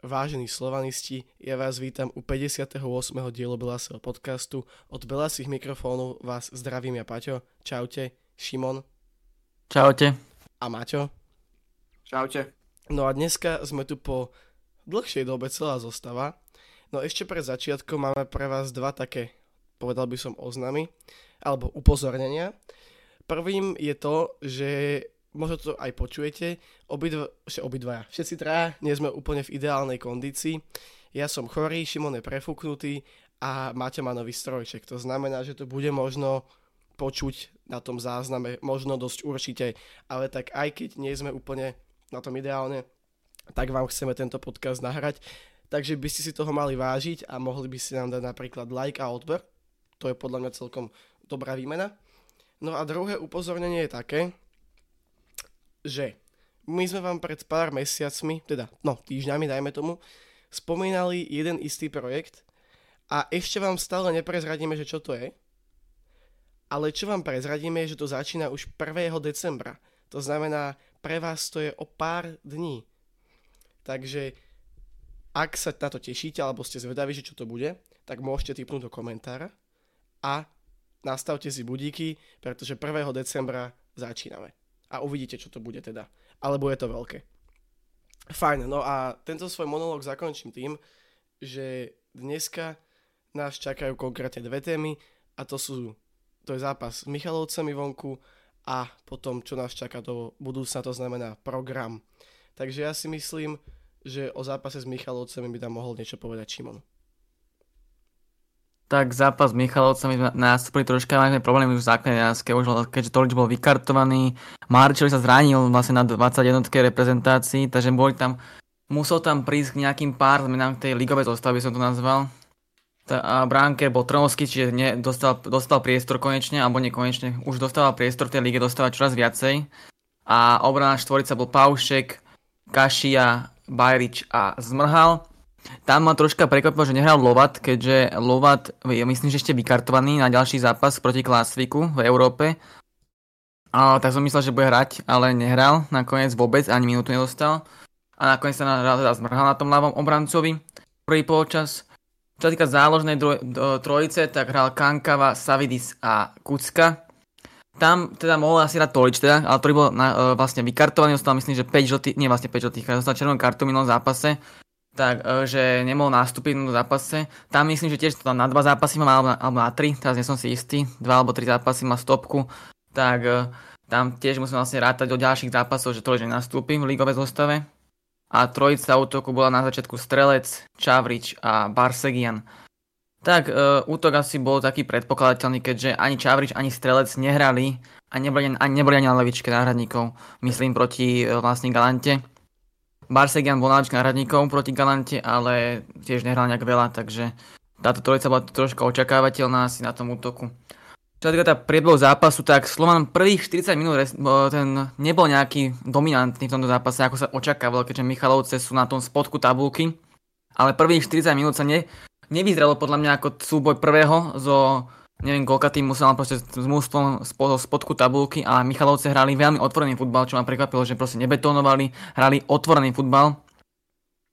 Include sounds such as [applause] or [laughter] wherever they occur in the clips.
Vážení slovanisti, ja vás vítam u 58. dielu Belasého podcastu. Od Belasých mikrofónov vás zdravím ja Paťo. Čaute, Šimon. Čaute. A Maťo. Čaute. No a dneska sme tu po dlhšej dobe celá zostava. No ešte pred začiatkom máme pre vás dva také, povedal by som, oznamy, alebo upozornenia. Prvým je to, že možno to aj počujete, obidva, obidvaja, všetci traja nie sme úplne v ideálnej kondícii. Ja som chorý, Šimon je prefúknutý a Maťo má nový strojček. To znamená, že to bude možno počuť na tom zázname, možno dosť určite, ale tak aj keď nie sme úplne na tom ideálne, tak vám chceme tento podcast nahrať. Takže by ste si toho mali vážiť a mohli by si nám dať napríklad like a odber. To je podľa mňa celkom dobrá výmena. No a druhé upozornenie je také, že my sme vám pred pár mesiacmi, teda no týždňami dajme tomu, spomínali jeden istý projekt a ešte vám stále neprezradíme, že čo to je. Ale čo vám prezradíme je, že to začína už 1. decembra. To znamená, pre vás to je o pár dní. Takže ak sa na to tešíte, alebo ste zvedaví, že čo to bude, tak môžete typnúť do komentára a nastavte si budíky, pretože 1. decembra začíname a uvidíte, čo to bude teda. Alebo je to veľké. Fajn, no a tento svoj monológ zakončím tým, že dneska nás čakajú konkrétne dve témy a to sú, to je zápas s Michalovcami vonku a potom, čo nás čaká do budúcna, to znamená program. Takže ja si myslím, že o zápase s Michalovcami by tam mohol niečo povedať Šimon tak zápas Michalovcami nastúpili troška, máme problémy už v základnej jaske, už keďže Tolič bol vykartovaný, Marčovi sa zranil vlastne na 21 reprezentácii, takže boli tam, musel tam prísť k nejakým pár zmenám tej ligovej zostavy, som to nazval. A bránke bol Trnovský, čiže ne, dostal, dostal priestor konečne, alebo nekonečne, už dostával priestor v tej lige, dostáva čoraz viacej. A obrana štvorica bol Paušek, Kašia, Bajrič a Zmrhal. Tam ma troška prekvapilo, že nehral Lovat, keďže Lovat je myslím, že ešte vykartovaný na ďalší zápas proti Klasviku v Európe. A, tak som myslel, že bude hrať, ale nehral. Nakoniec vôbec ani minútu nedostal. A nakoniec sa teda zmrhal na tom ľavom obrancovi prvý polčas. Čo sa týka záložnej dro, do, trojice, tak hral Kankava, Savidis a Kucka. Tam teda mohol asi hrať Tolič teda, ale ktorý bol na, e, vlastne vykartovaný, dostal myslím, že 5 žltých, nie vlastne 5 žltých, dostal červenú kartu v minulom zápase tak e, že nemohol nastúpiť na zápase. Tam myslím, že tiež to tam na dva zápasy má, alebo na, alebo na tri, teraz nie som si istý, dva alebo tri zápasy má stopku, tak e, tam tiež musím vlastne rátať do ďalších zápasov, že to že nastúpi v ligovej zostave. A trojica útoku bola na začiatku Strelec, Čavrič a Barsegian. Tak e, útok asi bol taký predpokladateľný, keďže ani Čavrič, ani Strelec nehrali a neboli, ani, neboli ani na levičke náhradníkov, myslím proti e, vlastne Galante. Barsegian bol na náhradníkom proti Galante, ale tiež nehral nejak veľa, takže táto trojica bola troška očakávateľná asi na tom útoku. Čo sa týka tá priebehu zápasu, tak Slovan prvých 40 minút ten nebol nejaký dominantný v tomto zápase, ako sa očakávalo, keďže Michalovce sú na tom spodku tabulky. Ale prvých 40 minút sa ne, nevyzrelo podľa mňa ako súboj prvého zo neviem koľka tým musel proste s mústvom spodku tabulky a Michalovce hrali veľmi otvorený futbal, čo ma prekvapilo, že proste nebetonovali, hrali otvorený futbal.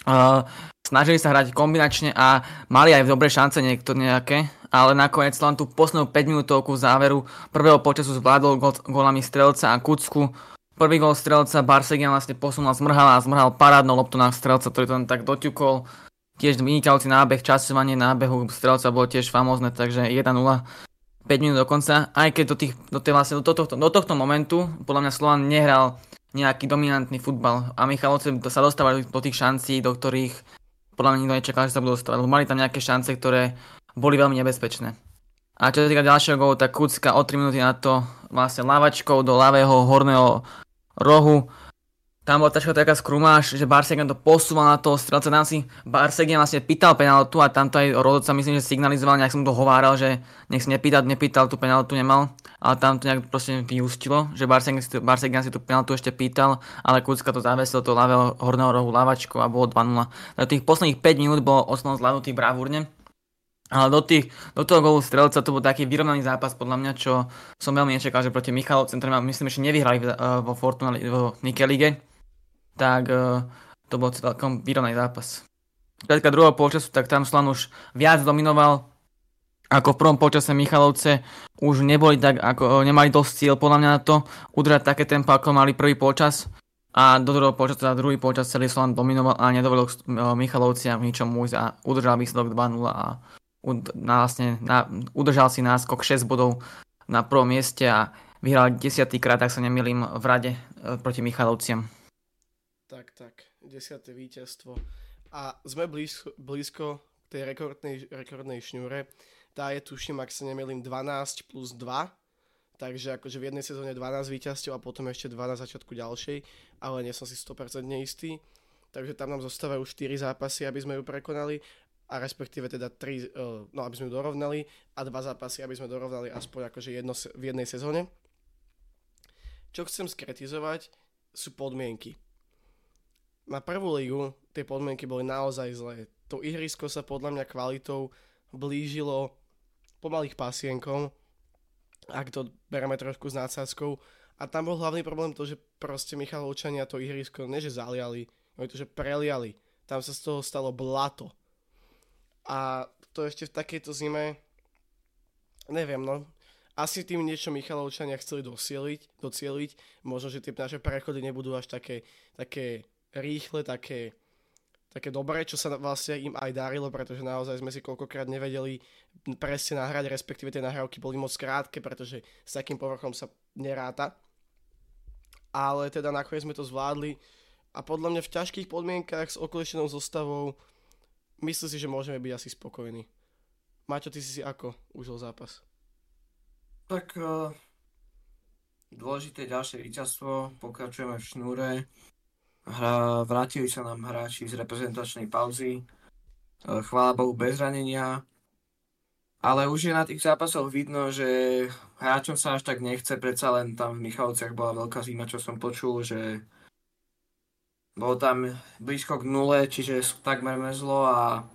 Uh, snažili sa hrať kombinačne a mali aj dobré šance niekto nejaké, ale nakoniec len tú poslednú 5 minútovku záveru prvého počasu zvládol golami Strelca a Kucku. Prvý gol Strelca Barsegian vlastne posunul zmrhala a zmrhal parádnou loptu na Strelca, ktorý to tak doťukol Tiež vynikajúci nábeh, časovanie nábehu strelca bolo tiež famózne, takže 1-0, 5 minút dokonca. Aj keď do, tých, do, tej, vlastne, do, tohto, do tohto momentu, podľa mňa Slovan nehral nejaký dominantný futbal a Michalovce sa dostávali do tých šancí, do ktorých podľa mňa nikto nečakal, že sa budú dostávať, mali tam nejaké šance, ktoré boli veľmi nebezpečné. A čo sa týka ďalšieho gólu, tak Kucka o 3 minúty na to vlastne lavačkou do ľavého horného rohu tam bola taká taká skrumáš, že Barsegian to posúval na toho strelca, tam si. Barsegian vlastne pýtal penaltu a tamto aj rozhodca myslím, že signalizoval, nejak som to hováral, že nech si nepýtal, nepýtal, tú penaltu nemal, ale tam to nejak proste vyústilo, že Barsegian si, Barsegian si tú penaltu ešte pýtal, ale Kucka to zavesil do ľavého horného rohu lavačku a bolo 2-0. Na tých posledných 5 minút bolo osnovom zvládnutý bravúrne, ale do, tých, do toho golu strelca to bol taký vyrovnaný zápas podľa mňa, čo som veľmi nečakal, že proti Michalovcem, ktorý myslím, že nevyhrali uh, vo Fortuna vo Nike Lige, tak uh, to bol celkom vyrovnaný zápas. Krátka druhého polčasu, tak tam Slan už viac dominoval ako v prvom počase Michalovce už neboli tak, ako nemali dosť cieľ podľa mňa na to udržať také tempo, ako mali prvý počas a do druhého počasu, teda druhý počas celý Slovan dominoval a nedovolil Michalovciam v ničom môjsť a udržal výsledok 2-0 a vlastne na, udržal si náskok 6 bodov na prvom mieste a vyhral 10. krát, ak sa nemýlim, v rade proti Michalovciam. Tak, tak, 10. víťazstvo. A sme blízko, blízko tej rekordnej, rekordnej šňúre. Tá je tuším, ak sa nemýlim, 12 plus 2. Takže akože v jednej sezóne 12 víťazstiev a potom ešte 2 na začiatku ďalšej, ale nie som si 100% istý. Takže tam nám zostávajú 4 zápasy, aby sme ju prekonali a respektíve teda 3, e, no aby sme ju dorovnali a 2 zápasy, aby sme dorovnali aspoň akože jedno v jednej sezóne. Čo chcem skretizovať sú podmienky. Na prvú ligu tie podmienky boli naozaj zlé. To ihrisko sa podľa mňa kvalitou blížilo pomalých pasienkom, ak to bereme trošku s nácázkou. A tam bol hlavný problém to, že proste Michalovčania to ihrisko neže zaliali, oni to, že preliali. Tam sa z toho stalo blato. A to ešte v takejto zime, neviem no, asi tým niečo Michalovčania chceli docieliť, docieliť. Možno, že tie naše prechody nebudú až také, také rýchle, také také dobré, čo sa vlastne im aj darilo, pretože naozaj sme si koľkokrát nevedeli presne nahrať, respektíve tie nahrávky boli moc krátke, pretože s takým povrchom sa neráta. Ale teda nakoniec sme to zvládli a podľa mňa v ťažkých podmienkach s okolešenou zostavou myslím si, že môžeme byť asi spokojní. Maťo, ty si ako užil zápas? Tak uh, dôležité ďalšie víťazstvo, pokračujeme v šnúre. Hra, vrátili sa nám hráči z reprezentačnej pauzy. E, chvála Bohu bez zranenia. Ale už je na tých zápasoch vidno, že hráčom sa až tak nechce, predsa len tam v Michalovciach bola veľká zima, čo som počul, že bolo tam blízko k nule, čiže takmer mezlo a,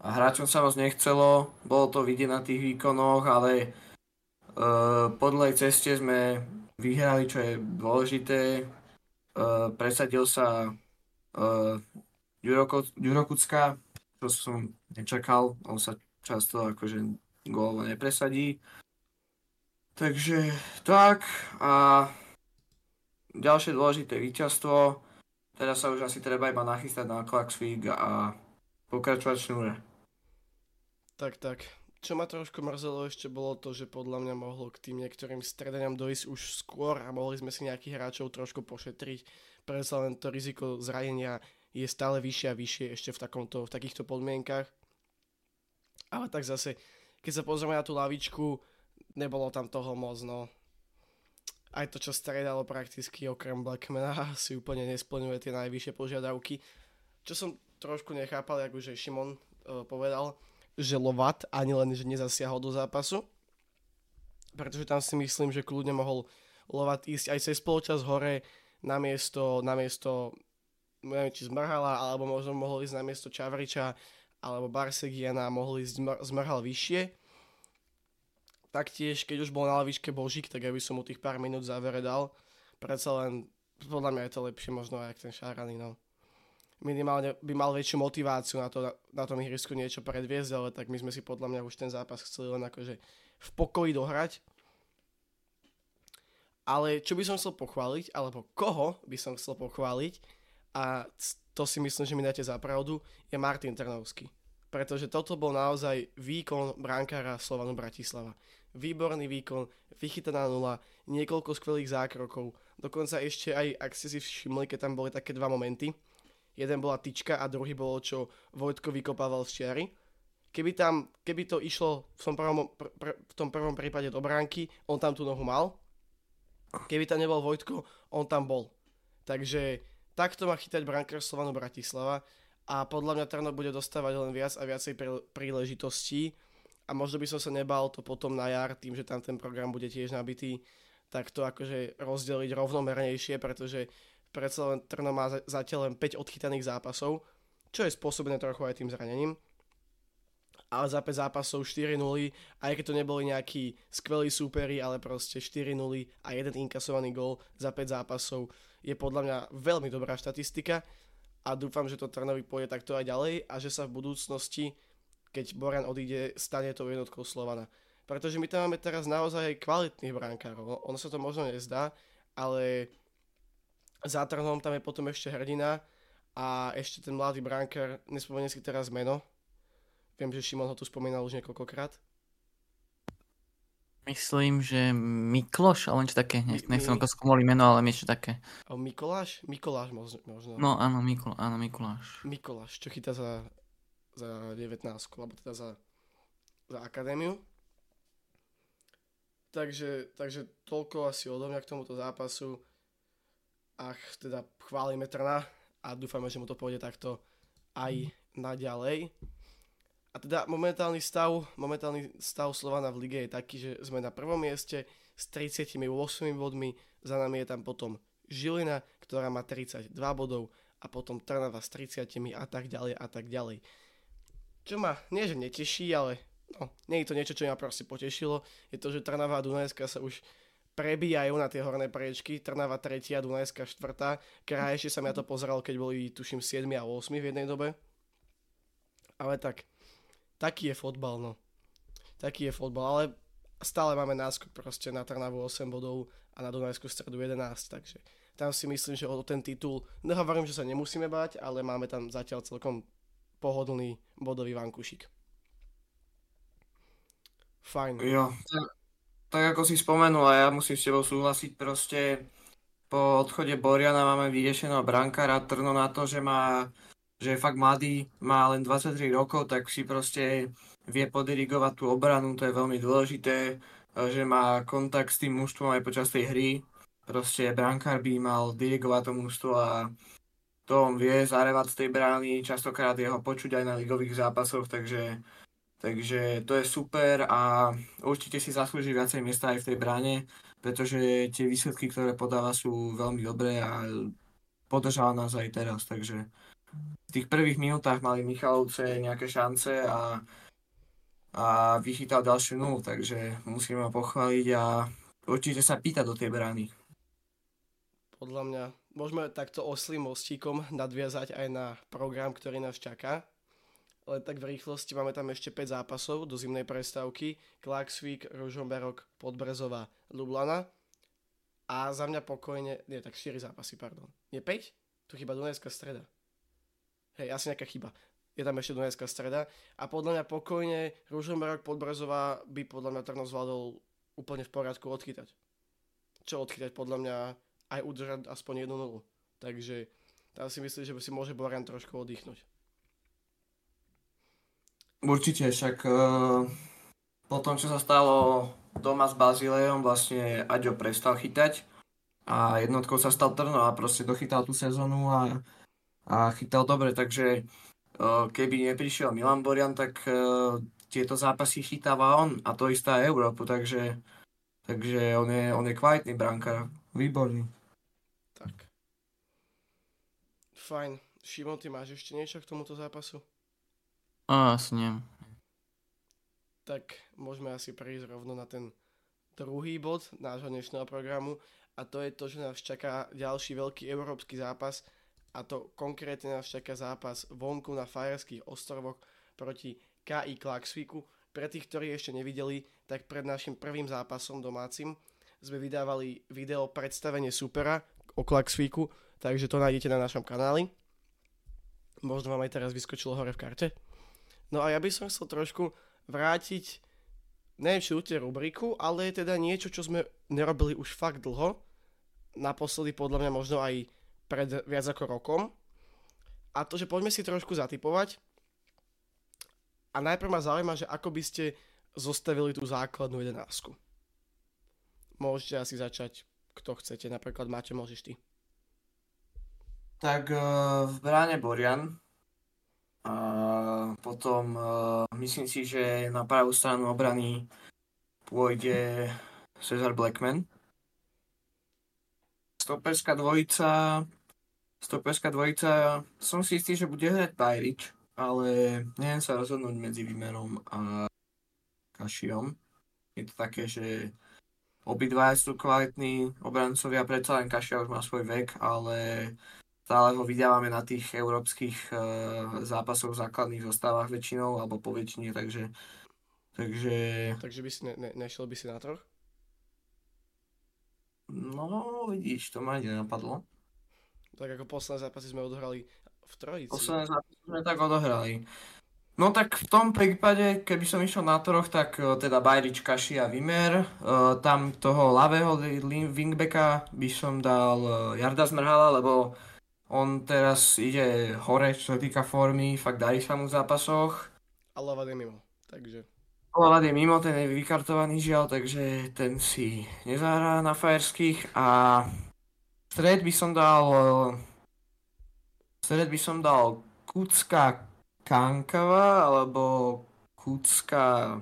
a hráčom sa moc nechcelo. Bolo to vidieť na tých výkonoch, ale uh, po dlhej ceste sme vyhrali, čo je dôležité. Uh, presadil sa uh, Juro Kucka, čo som nečakal, on sa často akože gól nepresadí. Takže tak a ďalšie dôležité víťazstvo. Teraz sa už asi treba iba nachystať na Klaxvik a pokračovať šnúre. Tak, tak. Čo ma trošku mrzelo ešte bolo to, že podľa mňa mohlo k tým niektorým stredaniam dojsť už skôr a mohli sme si nejakých hráčov trošku pošetriť. Predsa len to riziko zranenia je stále vyššie a vyššie ešte v, takomto, v takýchto podmienkach. Ale tak zase, keď sa pozrieme na tú lavičku, nebolo tam toho moc, no. Aj to, čo stredalo prakticky okrem Blackmana, [laughs] si úplne nesplňuje tie najvyššie požiadavky. Čo som trošku nechápal, ako už Šimon uh, povedal, že Lovat ani len, že nezasiahol do zápasu, pretože tam si myslím, že kľudne mohol Lovat ísť aj cez polčas hore na miesto, na miesto neviem, či zmrhala, alebo možno mohol ísť na miesto Čavriča alebo Barsegiana mohli ísť zmrhal vyššie. Taktiež, keď už bol na lavičke Božík, tak ja by som mu tých pár minút závere dal. Predsa len, podľa mňa je to lepšie možno aj ten Šarany, no minimálne by mal väčšiu motiváciu na, to, na, tom ihrisku niečo predviesť, ale tak my sme si podľa mňa už ten zápas chceli len akože v pokoji dohrať. Ale čo by som chcel pochváliť, alebo koho by som chcel pochváliť, a to si myslím, že mi dáte za pravdu, je Martin Trnovský. Pretože toto bol naozaj výkon brankára Slovanu Bratislava. Výborný výkon, vychytaná nula, niekoľko skvelých zákrokov, dokonca ešte aj, ak ste si všimli, keď tam boli také dva momenty, jeden bola tyčka a druhý bolo, čo Vojtko vykopával z čiary. Keby, tam, keby to išlo v tom, prvom, pr, pr, v tom prvom prípade do bránky, on tam tú nohu mal. Keby tam nebol Vojtko, on tam bol. Takže takto má chytať brankár Slovanu Bratislava a podľa mňa Trnov bude dostávať len viac a viacej príležitostí a možno by som sa nebal to potom na jar, tým, že tam ten program bude tiež nabitý, tak to akože rozdeliť rovnomernejšie, pretože predsa len Trno má zatiaľ len 5 odchytaných zápasov, čo je spôsobené trochu aj tým zranením. Ale za 5 zápasov 4-0, aj keď to neboli nejakí skvelí súperi, ale proste 4-0 a jeden inkasovaný gól za 5 zápasov je podľa mňa veľmi dobrá štatistika. a dúfam, že to Trnovi pôjde takto aj ďalej a že sa v budúcnosti, keď Boran odíde, stane to jednotkou Slovana. Pretože my tam máme teraz naozaj kvalitných brankárov. Ono sa to možno nezdá, ale za Trnom tam je potom ešte hrdina a ešte ten mladý brankár, nespomeniem si teraz meno, viem, že Šimon ho tu spomínal už niekoľkokrát. Myslím, že Mikloš, ale niečo také. Nech, nechcem to skomolí meno, ale niečo také. Mikoláš? Mikoláš možno. No áno, Miklo, áno, Mikuláš. Mikoláš, čo chytá za, za 19, alebo teda za, za akadémiu. Takže, takže toľko asi odo mňa k tomuto zápasu. Ach, teda chválime Trna a dúfame, že mu to pôjde takto aj naďalej. A teda momentálny stav, momentálny stav Slovana v lige je taký, že sme na prvom mieste s 38 bodmi, za nami je tam potom Žilina, ktorá má 32 bodov a potom Trnava s 30 a tak ďalej a tak ďalej. Čo ma nie že neteší, ale no, nie je to niečo, čo ma proste potešilo, je to, že Trnava a Dunajska sa už prebíjajú na tie horné priečky, Trnava 3. a Dunajska 4. Krajšie som ja to pozeral, keď boli tuším 7 a 8 v jednej dobe. Ale tak, taký je fotbal, no. Taký je fotbal, ale stále máme náskok proste na Trnavu 8 bodov a na Dunajskú stredu 11, takže tam si myslím, že o ten titul, nehovorím, že sa nemusíme bať, ale máme tam zatiaľ celkom pohodlný bodový vankušik. Fajn. Jo, tak, ako si spomenul, a ja musím s tebou súhlasiť, proste po odchode Boriana máme vyriešeného brankára, Trno na to, že má že je fakt mladý, má len 23 rokov, tak si proste vie podirigovať tú obranu, to je veľmi dôležité, že má kontakt s tým mužstvom aj počas tej hry. Proste brankár by mal dirigovať to mužstvo a to on vie zarevať z tej brány, častokrát jeho počuť aj na ligových zápasoch, takže Takže to je super a určite si zaslúži viacej miesta aj v tej bráne, pretože tie výsledky, ktoré podáva, sú veľmi dobré a podržala nás aj teraz, takže v tých prvých minútach mali Michalovce nejaké šance a, a vychytal ďalšiu nulu, takže musíme ho pochváliť a určite sa pýta do tej brány. Podľa mňa môžeme takto oslým mostíkom nadviazať aj na program, ktorý nás čaká len tak v rýchlosti máme tam ešte 5 zápasov do zimnej prestávky. Klaxvík, Ružomberok, Podbrezová, Lublana. A za mňa pokojne, nie, tak 4 zápasy, pardon. Nie 5? Tu chyba Dunajská streda. Hej, asi nejaká chyba. Je tam ešte Dunajská streda. A podľa mňa pokojne Ružomberok, Podbrezová by podľa mňa Trno zvládol úplne v poriadku odchytať. Čo odchytať? Podľa mňa aj udržať aspoň jednu nulu. Takže tam si myslím, že by si môže Borian trošku oddychnúť. Určite, však uh, po tom, čo sa stalo doma s Bazilejom, vlastne Aďo prestal chytať a jednotkou sa stal Trno a proste dochytal tú sezónu a, a chytal dobre, takže uh, keby neprišiel Milan Borian, tak uh, tieto zápasy chytáva on a to isté aj Európu, takže, takže on, je, on je kvalitný brankár, výborný. Tak. Fajn. Šimon, ty máš ešte niečo k tomuto zápasu? A, asi nie. Tak môžeme asi prejsť rovno na ten druhý bod nášho dnešného programu a to je to, že nás čaká ďalší veľký európsky zápas a to konkrétne nás čaká zápas vonku na Fajerských ostrovoch proti KI Klaxviku. Pre tých, ktorí ešte nevideli, tak pred našim prvým zápasom domácim sme vydávali video predstavenie supera o Klaxviku, takže to nájdete na našom kanáli. Možno vám aj teraz vyskočilo hore v karte. No a ja by som chcel trošku vrátiť, neviem či tie rubriku, ale je teda niečo, čo sme nerobili už fakt dlho. Naposledy podľa mňa možno aj pred viac ako rokom. A to, že poďme si trošku zatypovať. A najprv ma zaujíma, že ako by ste zostavili tú základnú jedenásku. Môžete asi začať, kto chcete. Napríklad Máte, môžeš ty. Tak uh, v bráne Borian, a potom uh, myslím si, že na pravú stranu obrany pôjde Cesar Blackman. Stoperská dvojica Stoperská dvojica, som si istý, že bude hrať Bajrič, ale neviem sa rozhodnúť medzi Výmerom a Kašiom. Je to také, že obidva sú kvalitní obrancovia, predsa len Kašia už má svoj vek, ale stále ho vydávame na tých európskych uh, zápasoch v základných zostávach väčšinou, alebo po väčšine, takže... Takže... Takže by si ne, ne, nešiel by si na troch? No, vidíš, to ma nenapadlo. Tak ako posledné zápasy sme odohrali v trojici. Posledné zápasy sme tak odohrali. No tak v tom prípade, keby som išiel na troch, tak e, teda Bajrič, Kaši a Vimer. Uh, tam toho ľavého wingbacka by som dal Jarda Zmrhala, lebo on teraz ide hore, čo sa týka formy, fakt darí sa mu v zápasoch. A Lavad je mimo, takže... Lavad je mimo, ten je vykartovaný žiaľ, takže ten si nezahrá na fajerských a stred by som dal stred by som dal Kucka Kankava alebo Kucka,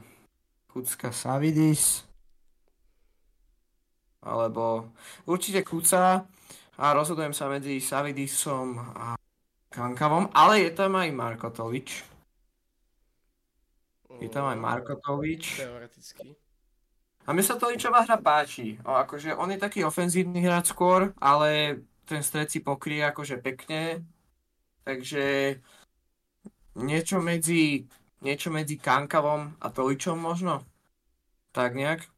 Kucka Savidis alebo určite Kuca a rozhodujem sa medzi Savidisom a Kankavom, ale je tam aj Marko Tolič. Je tam aj Marko Tolič. Teoreticky. A mne sa Toličová hra páči. O, akože on je taký ofenzívny hráč skôr, ale ten stred si pokrie akože pekne. Takže niečo medzi, niečo medzi Kankavom a Toličom možno. Tak nejak.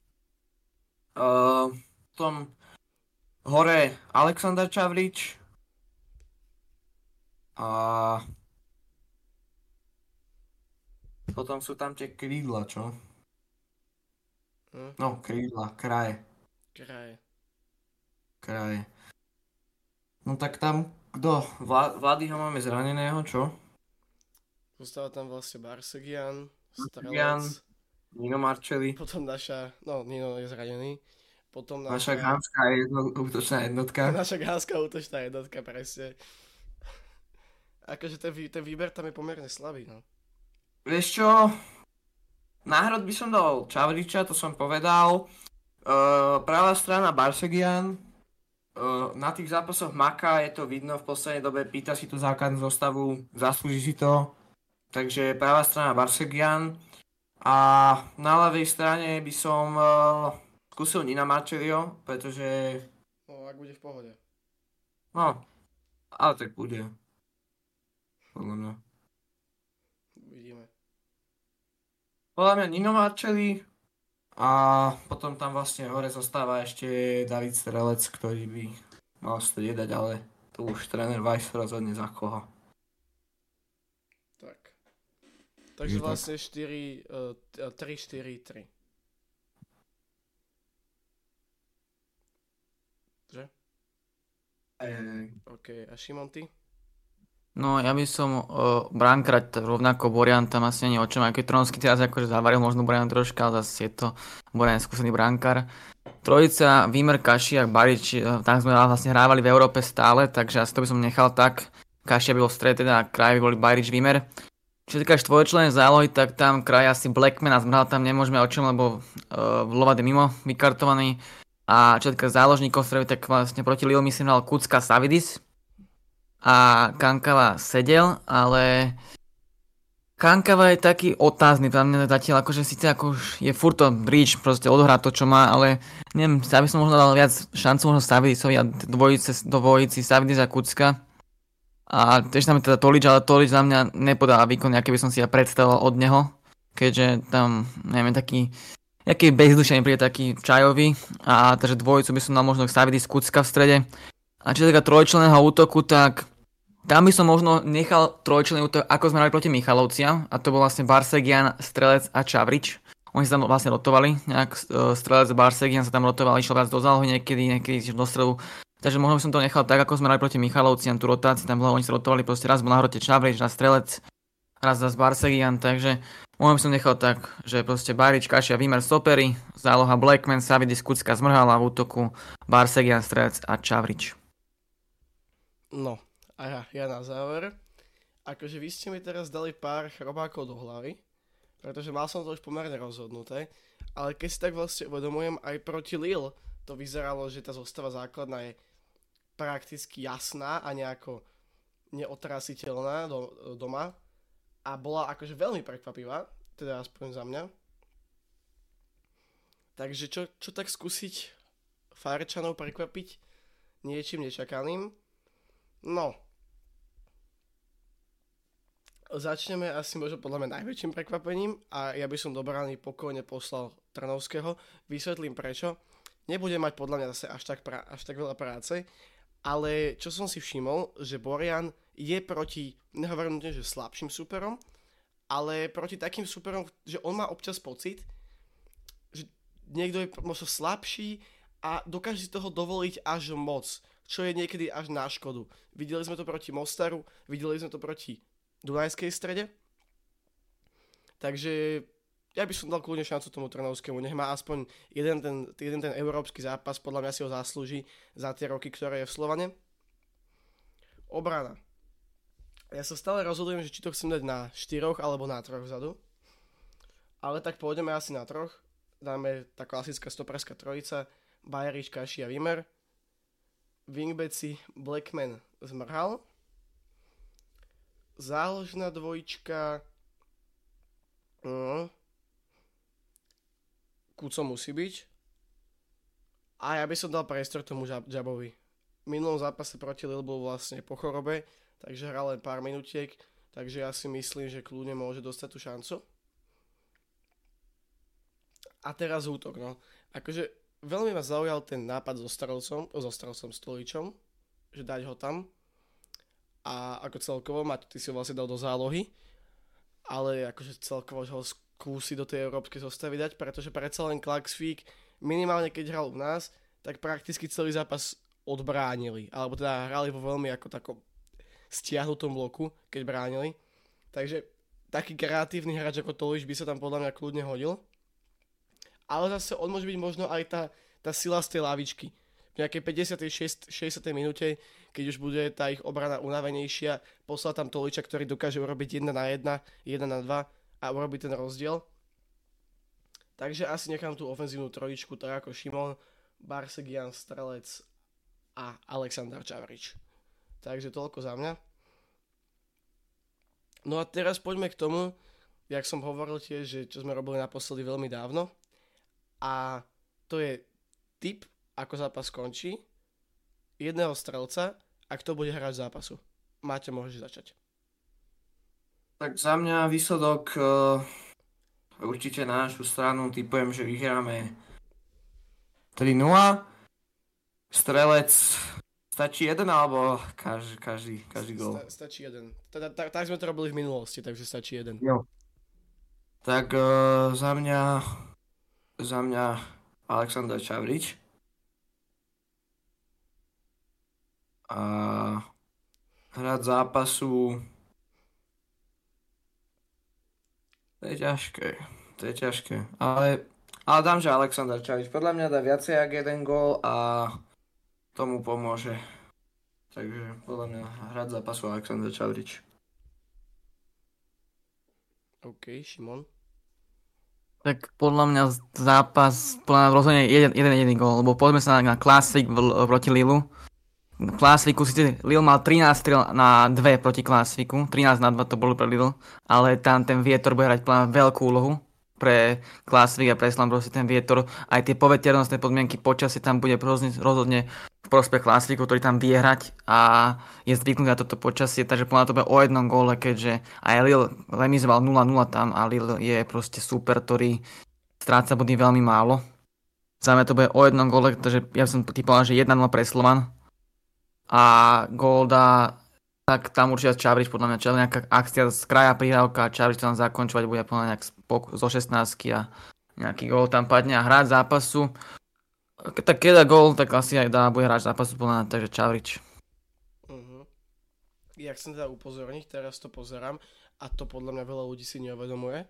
Uh, tom hore Aleksandr Čavrič. A potom sú tam tie krídla, čo? Hm? No, krídla, kraje. Kraje. Kraje. No tak tam, kto? Vla, Vladyho máme zraneného, čo? Zostáva tam vlastne Barsegian. Strelec, Nino Marcelli. potom naša, no Nino je zranený, potom Naša naša, je jedno, útočná jednotka. [laughs] naša gánska útočná jednotka, presne. Akože ten, vý- ten výber tam je pomerne slabý, no. Vieš čo? Náhrad by som dal Čavriča, to som povedal. Uh, pravá strana Barsegian. Uh, na tých zápasoch Maka je to vidno v poslednej dobe, pýta si tú základnú zostavu, zaslúži si to. Takže pravá strana Barsegian. A na ľavej strane by som uh, skúsil Nina Marčerio, pretože No, ak bude v pohode. no, ale tak bude. Podľa mňa. Uvidíme. Podľa mňa Nino Marcelli a potom tam vlastne hore zostáva ešte David Strelec, ktorý by mal striedať, ale tu už tréner Weiss rozhodne za koho. Tak. Takže vlastne 4, uh, 3, 4, 3. Že? Ej, OK, a Šimon, ty? No ja by som uh, bránkrať rovnako Borian tam asi nie o čom, aj keď Tronsky teraz akože zavaril možno Borian troška, ale zase je to Borian skúsený brankár. Trojica, Výmer, Kašiak, Barič, eh, tam sme vlastne hrávali v Európe stále, takže asi to by som nechal tak. Kašia by bol v strede teda a kraj by boli Barič, Výmer. Čo sa týka štvorčlenej zálohy, tak tam kraj asi Blackman a Zmrhal tam nemôžeme o čom, lebo uh, Lovat je mimo vykartovaný. A čo týka záložníkov stredy, tak vlastne proti Lille myslím hral Kucka Savidis, a Kankava sedel, ale Kankava je taký otázny, tam mňa zatiaľ akože síce ako už je furt to bridge, proste odohrá to, čo má, ale neviem, ja by som možno dal viac šancu možno Savidisovi a dvojice, dvojici Savidis a Kucka. A tiež tam je teda Tolič, ale Tolič za mňa nepodáva výkon, aký by som si ja predstavoval od neho, keďže tam, neviem, taký Jaký bezdušený príde taký čajový a takže dvojicu by som dal možno Savidis Kucka v strede. A čo sa týka trojčlenného útoku, tak tam by som možno nechal trojčlenný útok, ako sme hrali proti Michalovciam. A to bol vlastne Barsegian, Strelec a Čavrič. Oni sa tam vlastne rotovali, nejak e, Strelec a Barsegian sa tam rotovali, išiel viac do zálohy niekedy, niekedy do stredu. Takže možno by som to nechal tak, ako sme hrali proti Michalovciam, tú rotáciu tam bola, oni sa rotovali, proste raz bol na hrote Čavrič, raz Strelec, raz zase Barsegian, takže by som nechal tak, že proste Barič, Kašia, Výmer, Stopery, záloha Blackman, Savidis, Kucka, Zmrhala v útoku, Barsegian, Strelec a Čavrič. No, a ja, ja na záver. Akože vy ste mi teraz dali pár chrobákov do hlavy, pretože mal som to už pomerne rozhodnuté, ale keď si tak vlastne uvedomujem, aj proti Lille to vyzeralo, že tá zostava základná je prakticky jasná a nejako neotrasiteľná do, doma a bola akože veľmi prekvapivá, teda aspoň za mňa. Takže čo, čo tak skúsiť Fárečanov prekvapiť niečím nečakaným? No. Začneme asi možno podľa mňa najväčším prekvapením a ja by som do brány pokojne poslal Trnovského. Vysvetlím prečo. Nebudem mať podľa mňa zase až tak, pra- až tak veľa práce, ale čo som si všimol, že Borian je proti, nehovorím že slabším superom, ale proti takým superom, že on má občas pocit, že niekto je možno slabší a dokáže si toho dovoliť až moc, čo je niekedy až na škodu. Videli sme to proti Mostaru, videli sme to proti Dunajskej strede. Takže ja by som dal kľudne šancu tomu Trnovskému, nech má aspoň jeden ten, jeden ten európsky zápas, podľa mňa si ho zaslúži za tie roky, ktoré je v Slovane. Obrana. Ja sa stále rozhodujem, že či to chcem dať na 4 alebo na 3 vzadu. Ale tak pôjdeme asi na troch. Dáme tá klasická stoperská trojica. Bajerič, Kaši a Vimer. Wingbeci Blackman zmrhal záložná dvojička. No. Kuco musí byť. A ja by som dal priestor tomu Jabovi. V minulom zápase proti Lille vlastne po chorobe, takže hral len pár minutiek, takže ja si myslím, že kľudne môže dostať tú šancu. A teraz útok, no. Akože veľmi ma zaujal ten nápad so Starolcom, so Starolcom Stoličom, že dať ho tam a ako celkovo, Maťo, ty si ho vlastne dal do zálohy, ale akože celkovo ho skúsi do tej európskej zostavy dať, pretože predsa len Klaxvík, minimálne keď hral u nás, tak prakticky celý zápas odbránili, alebo teda hrali vo veľmi ako takom stiahnutom bloku, keď bránili. Takže taký kreatívny hráč ako Toliš by sa tam podľa mňa kľudne hodil. Ale zase on môže byť možno aj tá, tá sila z tej lavičky v nejakej 56, 60. minúte, keď už bude tá ich obrana unavenejšia, poslal tam Toliča, ktorý dokáže urobiť 1 na 1, 1 na 2 a urobiť ten rozdiel. Takže asi nechám tú ofenzívnu trojičku tak ako Šimon, Barsegian, Strelec a Aleksandar Čavrič. Takže toľko za mňa. No a teraz poďme k tomu, jak som hovoril tiež, že čo sme robili naposledy veľmi dávno. A to je tip ako zápas skončí, jedného strelca a kto bude hrať zápasu. Máte, môžeš začať. Tak za mňa výsledok uh, určite na našu stranu typujem, že vyhráme 3-0. Strelec stačí jeden alebo každý, každý, každý gol? Sta, stačí jeden. Teda, tak, tak sme to robili v minulosti, takže stačí jeden. Jo. Tak uh, za mňa za mňa Aleksandr Čavrič. a hrať zápasu to je ťažké, to je ťažké, ale, ale dám, že Aleksandr Čavič podľa mňa dá viacej ako jeden gól a tomu pomôže. Takže podľa mňa hrať zápasu Aleksandr Čavrič. OK, Šimon. Tak podľa mňa zápas, podľa mňa rozhodne jeden, jeden jediný gól, lebo poďme sa na, na Classic proti Lilu Klásviku síce Lille mal 13 strel na 2 proti Klásviku, 13 na 2 to bolo pre Lille, ale tam ten vietor bude hrať plán veľkú úlohu pre Klásvik a pre Slambrosi ten vietor. Aj tie poveternostné podmienky počasie tam bude rozhodne v prospech Klásviku, ktorý tam vie hrať a je zvyknutý na toto počasie, takže podľa to o jednom góle, keďže aj Lille remizoval 0-0 tam a Lille je proste super, ktorý stráca body veľmi málo. Za mňa to bude o jednom góle, takže ja som typoval, že 1-0 pre Slovan, a Golda, tak tam určite Čavrič, podľa mňa, čo nejaká akcia z kraja prihrávka, Čavrič tam zakončovať bude podľa nejak zo 16 a nejaký gól tam padne a hrať zápasu. Tak keď dá gól, tak asi aj dá, bude hrať zápasu mňa, takže Čavrič. Uh-huh. Ja chcem teda upozorniť, teraz to pozerám a to podľa mňa veľa ľudí si neuvedomuje,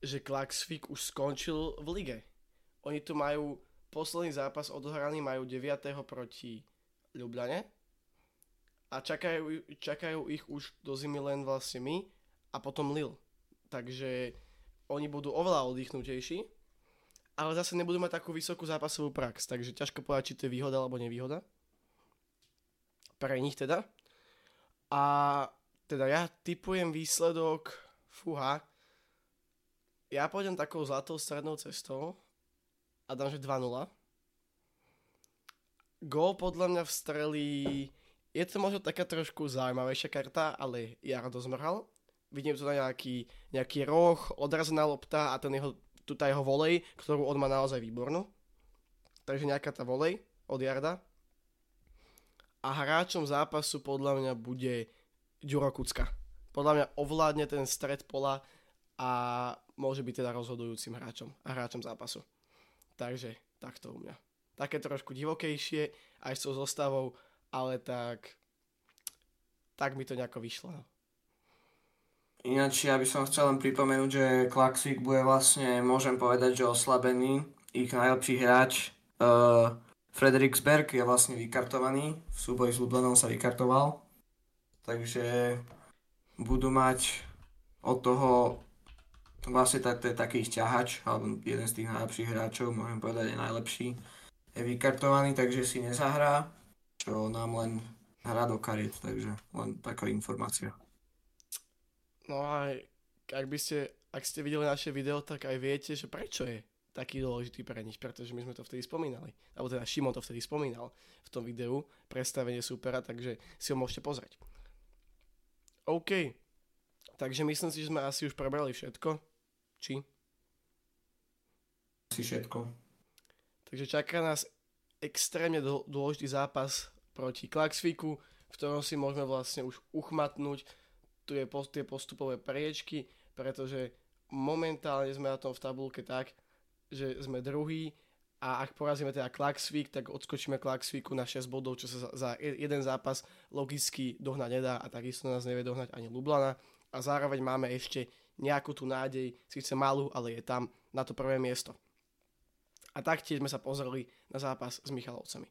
že Klaxvik už skončil v lige. Oni tu majú posledný zápas odohraný, majú 9. proti Ljubljane a čakajú, čakajú ich už do zimy len vlastne my a potom Lil. Takže oni budú oveľa oddychnutejší, ale zase nebudú mať takú vysokú zápasovú prax, takže ťažko povedať, či to je výhoda alebo nevýhoda. Pre nich teda. A teda ja typujem výsledok, fúha, ja pôjdem takou zlatou strednou cestou a dám, že 2-0 Gól podľa mňa vstrelí je to možno taká trošku zaujímavejšia karta, ale Jardo zmrhal. Vidím tu na nejaký, nejaký roh, odrazená lopta a ten jeho, tu tá jeho volej, ktorú on má naozaj výbornú. Takže nejaká tá volej od Jarda. A hráčom zápasu podľa mňa bude Ďuro Kucka. Podľa mňa ovládne ten stred pola a môže byť teda rozhodujúcim hráčom a hráčom zápasu. Takže takto u mňa. Také trošku divokejšie, aj s tou zostavou, ale tak tak mi to nejako vyšlo. Ináč ja by som chcel len pripomenúť, že Klaxvik bude vlastne, môžem povedať, že oslabený. Ich najlepší hráč uh, Frederiksberg je vlastne vykartovaný. V súboji s Lublanom sa vykartoval. Takže budú mať od toho vlastne to je taký ťahač, alebo jeden z tých najlepších hráčov, môžem povedať, je najlepší. Je vykartovaný, takže si nezahrá, čo nám len hrá do kariet, takže len taká informácia. No a ak by ste, ak ste videli naše video, tak aj viete, že prečo je taký dôležitý pre nich, pretože my sme to vtedy spomínali. Alebo teda Šimon to vtedy spomínal v tom videu, predstavenie supera, takže si ho môžete pozrieť. OK, takže myslím si, že sme asi už prebrali všetko. Či? Asi všetko. Takže čaká nás extrémne dôležitý zápas proti Klaxviku, v ktorom si môžeme vlastne už uchmatnúť tu je post, tie postupové priečky, pretože momentálne sme na tom v tabulke tak, že sme druhý a ak porazíme teda Klaxvik, tak odskočíme Klaxviku na 6 bodov, čo sa za jeden zápas logicky dohnať nedá a takisto nás nevie dohnať ani Lublana a zároveň máme ešte nejakú tú nádej, síce malú, ale je tam na to prvé miesto. A taktiež sme sa pozreli na zápas s Michalovcami.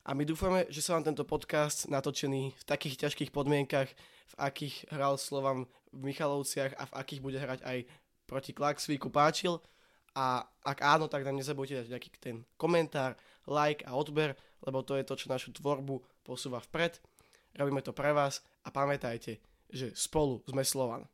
A my dúfame, že sa vám tento podcast natočený v takých ťažkých podmienkach, v akých hral Slovan v Michalovciach a v akých bude hrať aj proti Klaxvíku páčil. A ak áno, tak nám nezabudnite dať nejaký ten komentár, like a odber, lebo to je to, čo našu tvorbu posúva vpred. Robíme to pre vás a pamätajte, že spolu sme Slovan.